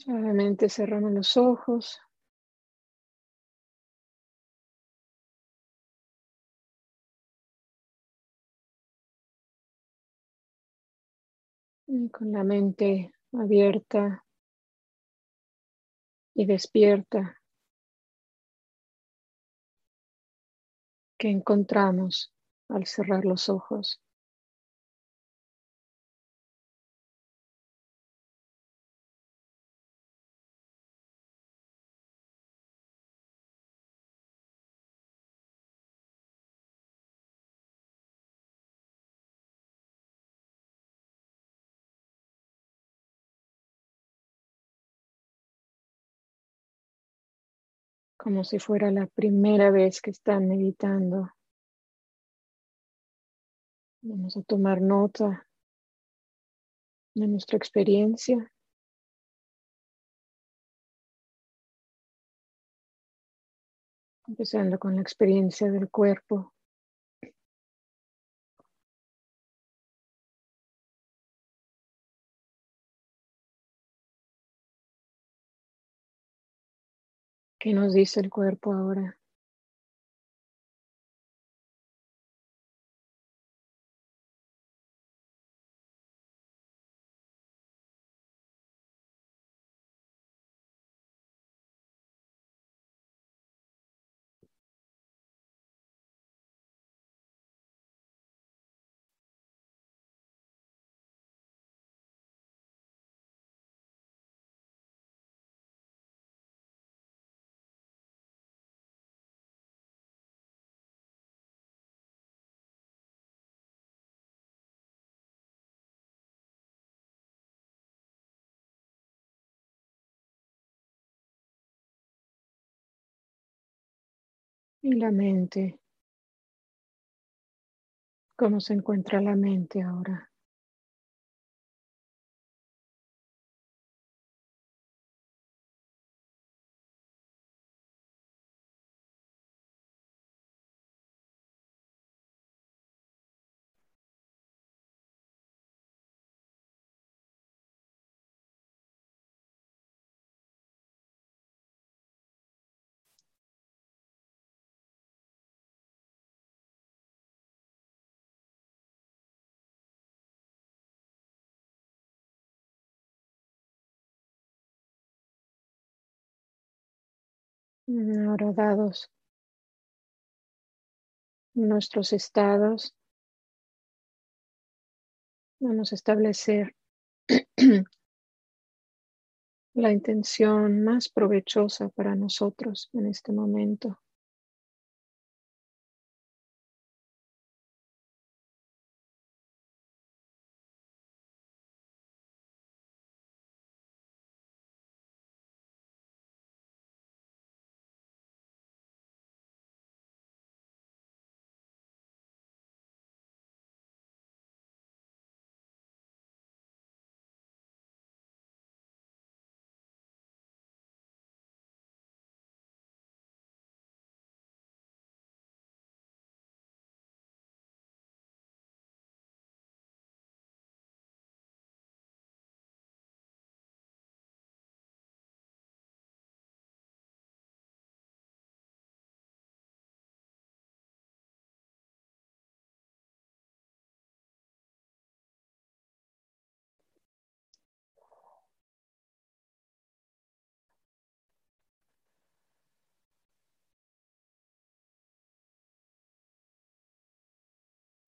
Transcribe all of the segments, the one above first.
Suavemente cerramos los ojos. Y con la mente abierta y despierta, ¿qué encontramos al cerrar los ojos? Como si fuera la primera vez que están meditando. Vamos a tomar nota de nuestra experiencia. Empezando con la experiencia del cuerpo. ¿Qué nos dice el cuerpo ahora? Y la mente. ¿Cómo se encuentra la mente ahora? Ahora dados nuestros estados, vamos a establecer la intención más provechosa para nosotros en este momento.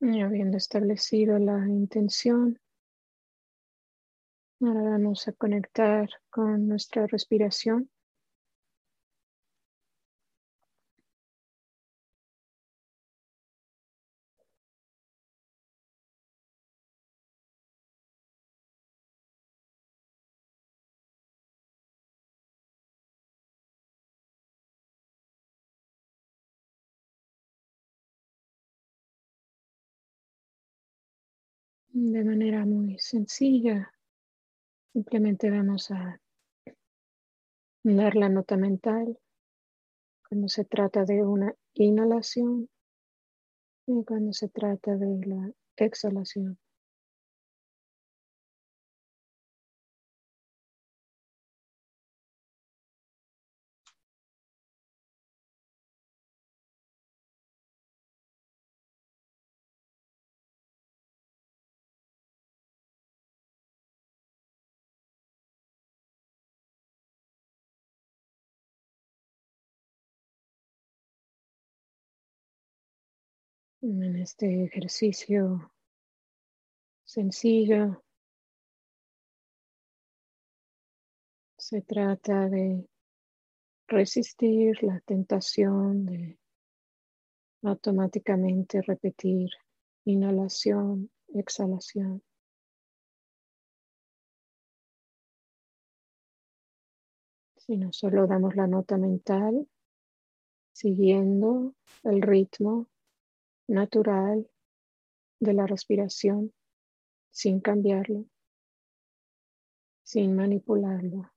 Y habiendo establecido la intención, ahora vamos a conectar con nuestra respiración. De manera muy sencilla. Simplemente vamos a dar la nota mental cuando se trata de una inhalación y cuando se trata de la exhalación. En este ejercicio sencillo se trata de resistir la tentación de automáticamente repetir inhalación, exhalación. Sino solo damos la nota mental siguiendo el ritmo natural de la respiración sin cambiarlo, sin manipularlo.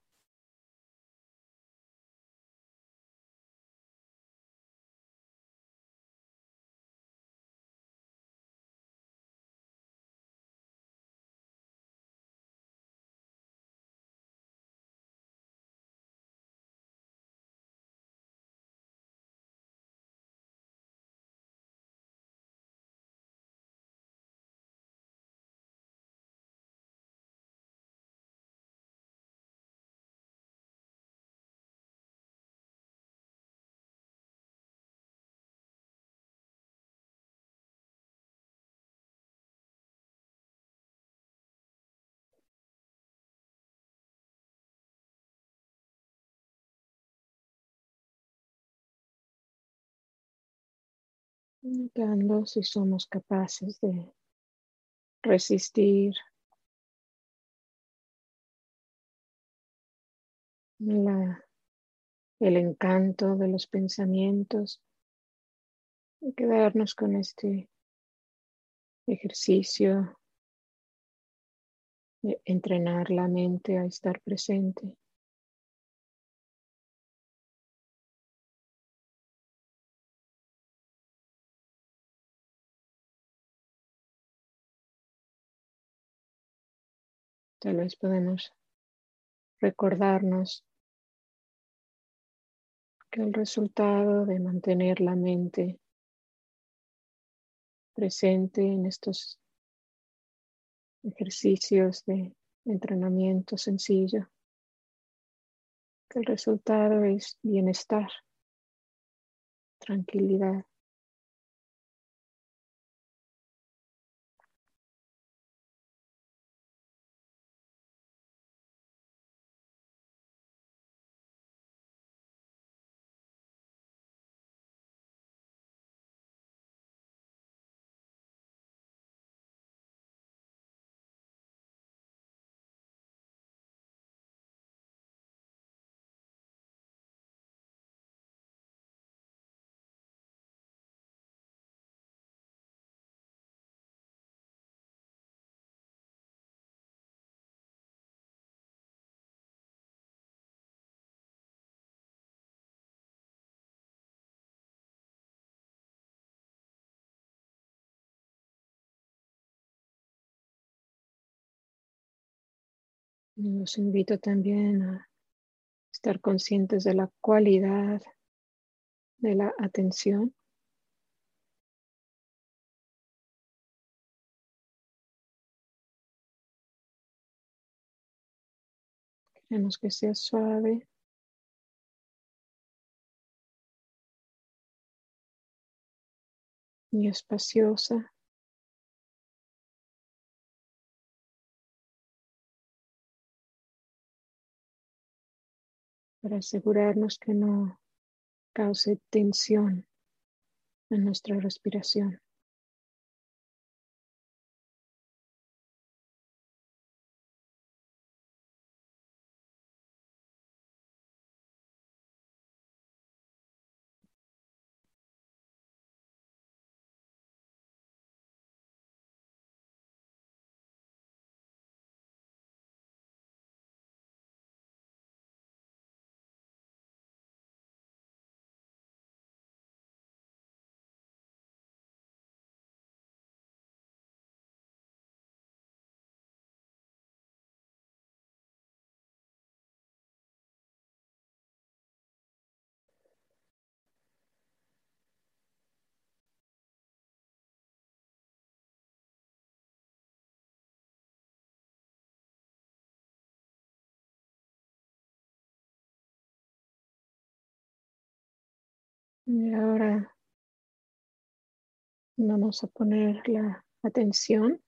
Si somos capaces de resistir el encanto de los pensamientos y quedarnos con este ejercicio de entrenar la mente a estar presente. Tal vez podemos recordarnos que el resultado de mantener la mente presente en estos ejercicios de entrenamiento sencillo, que el resultado es bienestar, tranquilidad. Los invito también a estar conscientes de la cualidad de la atención. Queremos que sea suave. Y espaciosa. Para asegurarnos que no cause tensión en nuestra respiración. Y ahora Vamos a poner la atención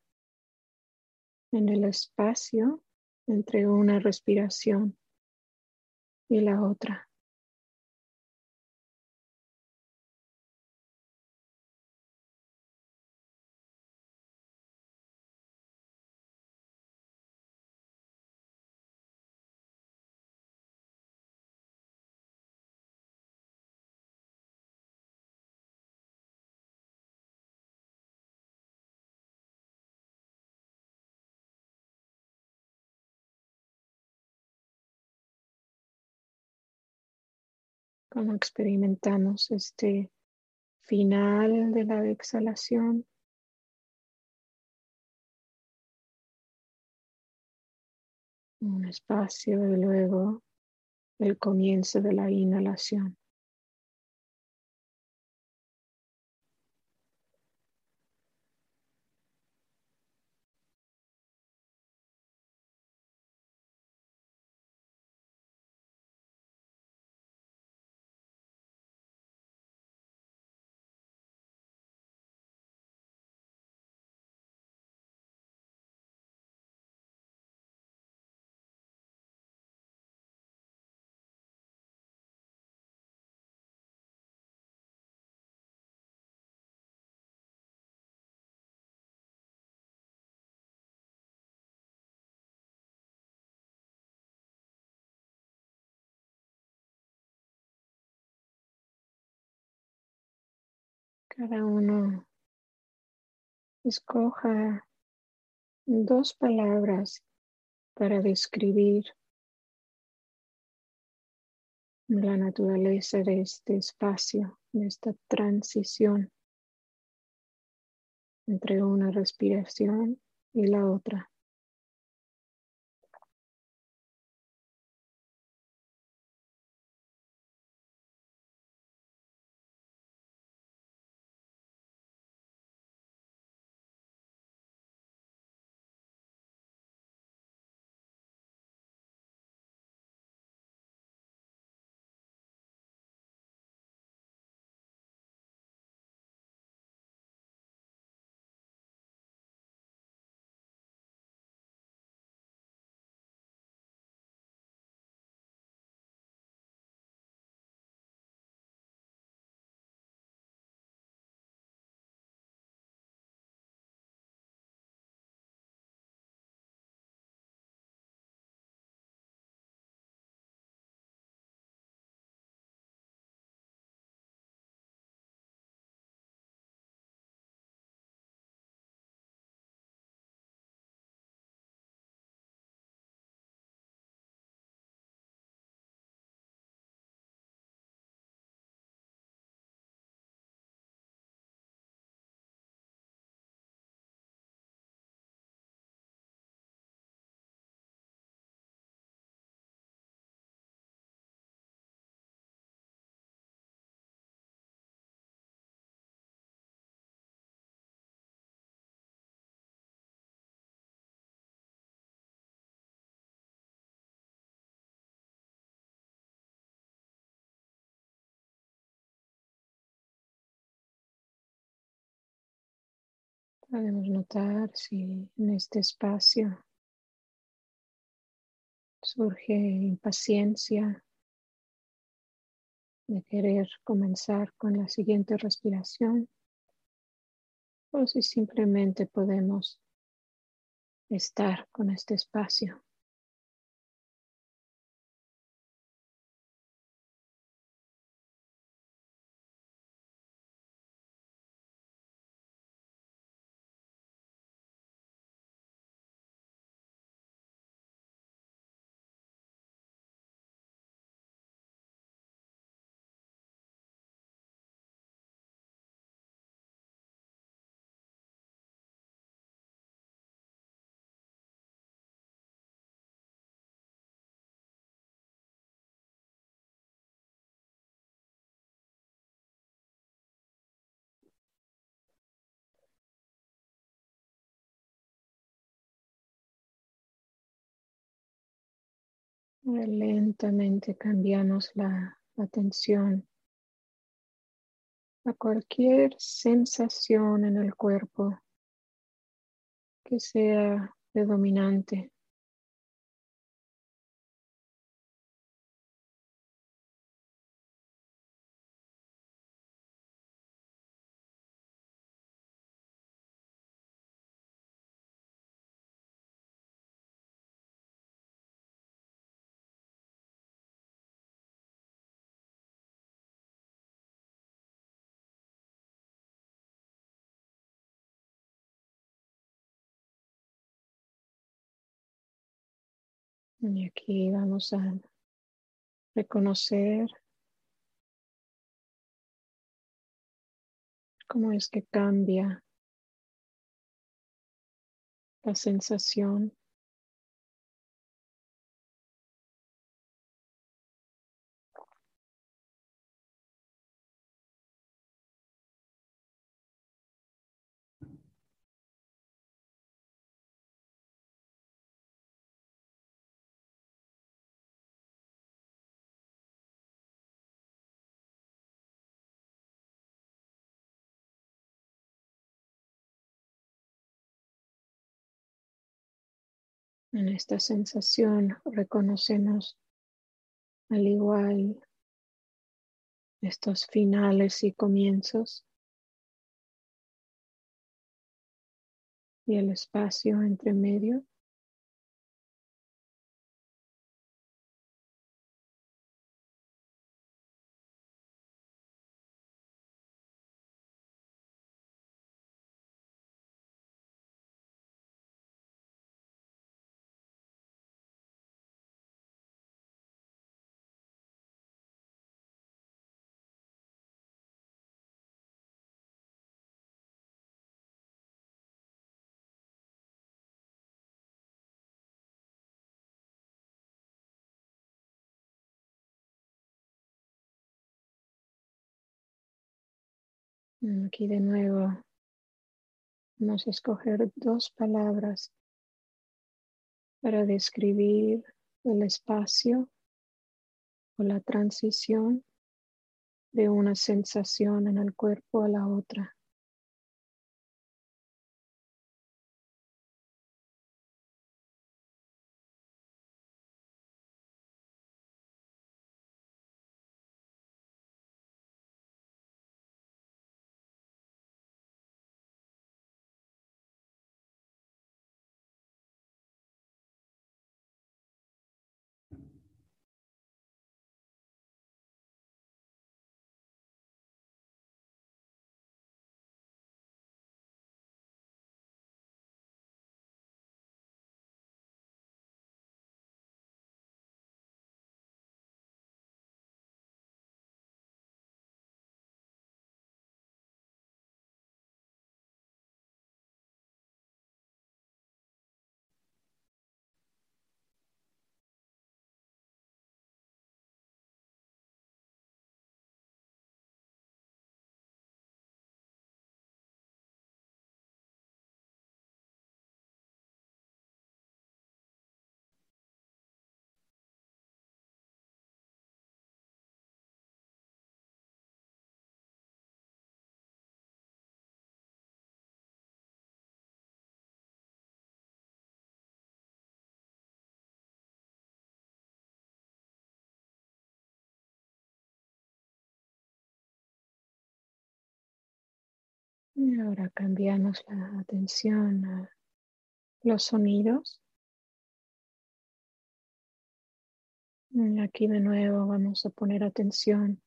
en el espacio entre una respiración y la otra. Como experimentamos este final de la exhalación. Un espacio y luego el comienzo de la inhalación. Cada uno escoja dos palabras para describir la naturaleza de este espacio, de esta transición entre una respiración y la otra. Podemos notar si en este espacio surge impaciencia de querer comenzar con la siguiente respiración o si simplemente podemos estar con este espacio. Lentamente cambiamos la atención a cualquier sensación en el cuerpo que sea predominante. Y aquí vamos a reconocer cómo es que cambia la sensación. En esta sensación reconocemos al igual estos finales y comienzos y el espacio entre medio. Aquí de nuevo vamos a escoger dos palabras para describir el espacio o la transición de una sensación en el cuerpo a la otra. Y ahora cambiamos la atención a los sonidos. Aquí de nuevo vamos a poner atención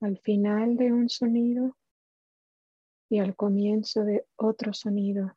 al final de un sonido y al comienzo de otro sonido.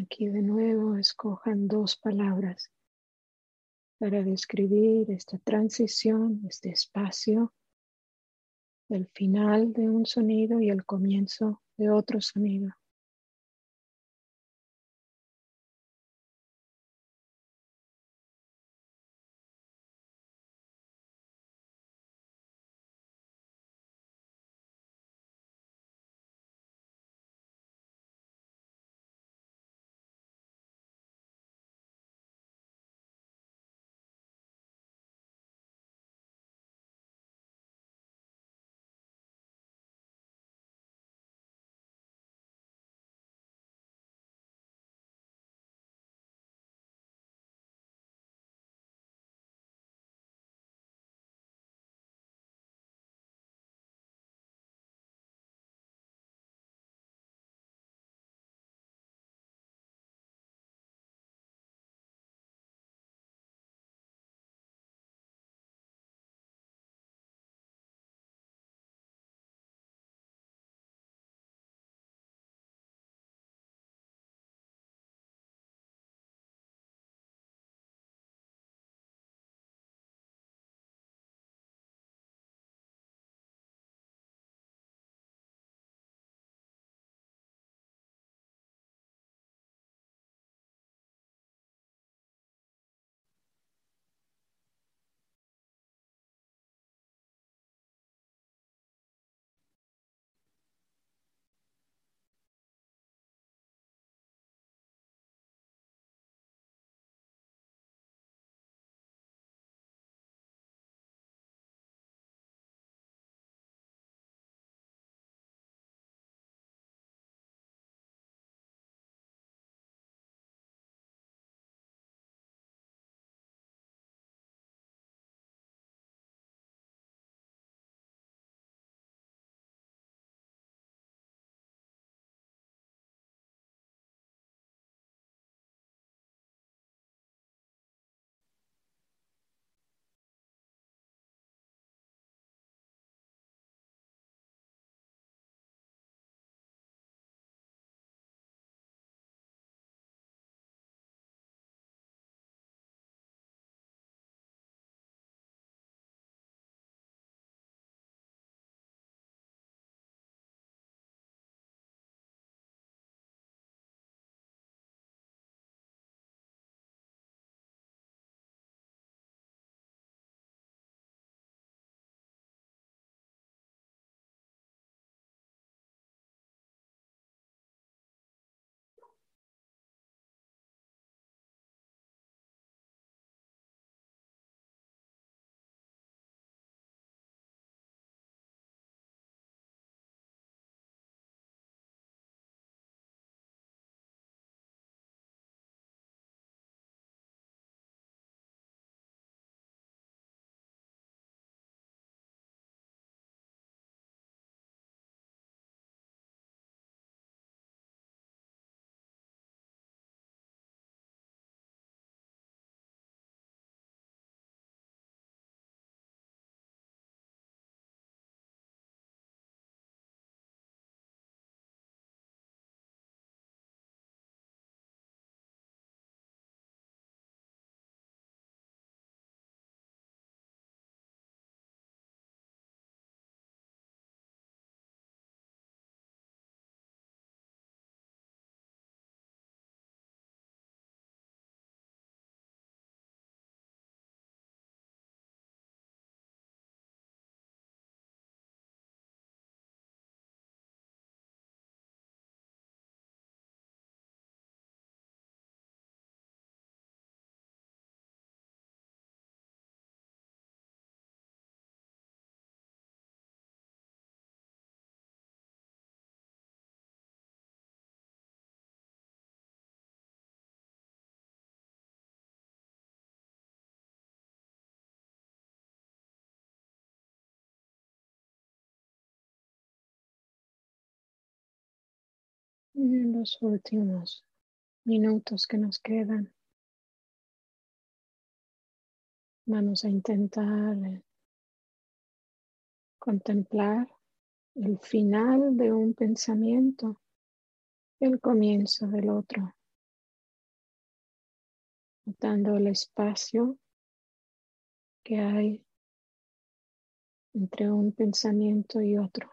Aquí de nuevo escojan dos palabras para describir esta transición, este espacio, el final de un sonido y el comienzo de otro sonido. En los últimos minutos que nos quedan, vamos a intentar eh, contemplar el final de un pensamiento, el comienzo del otro. notando el espacio que hay entre un pensamiento y otro.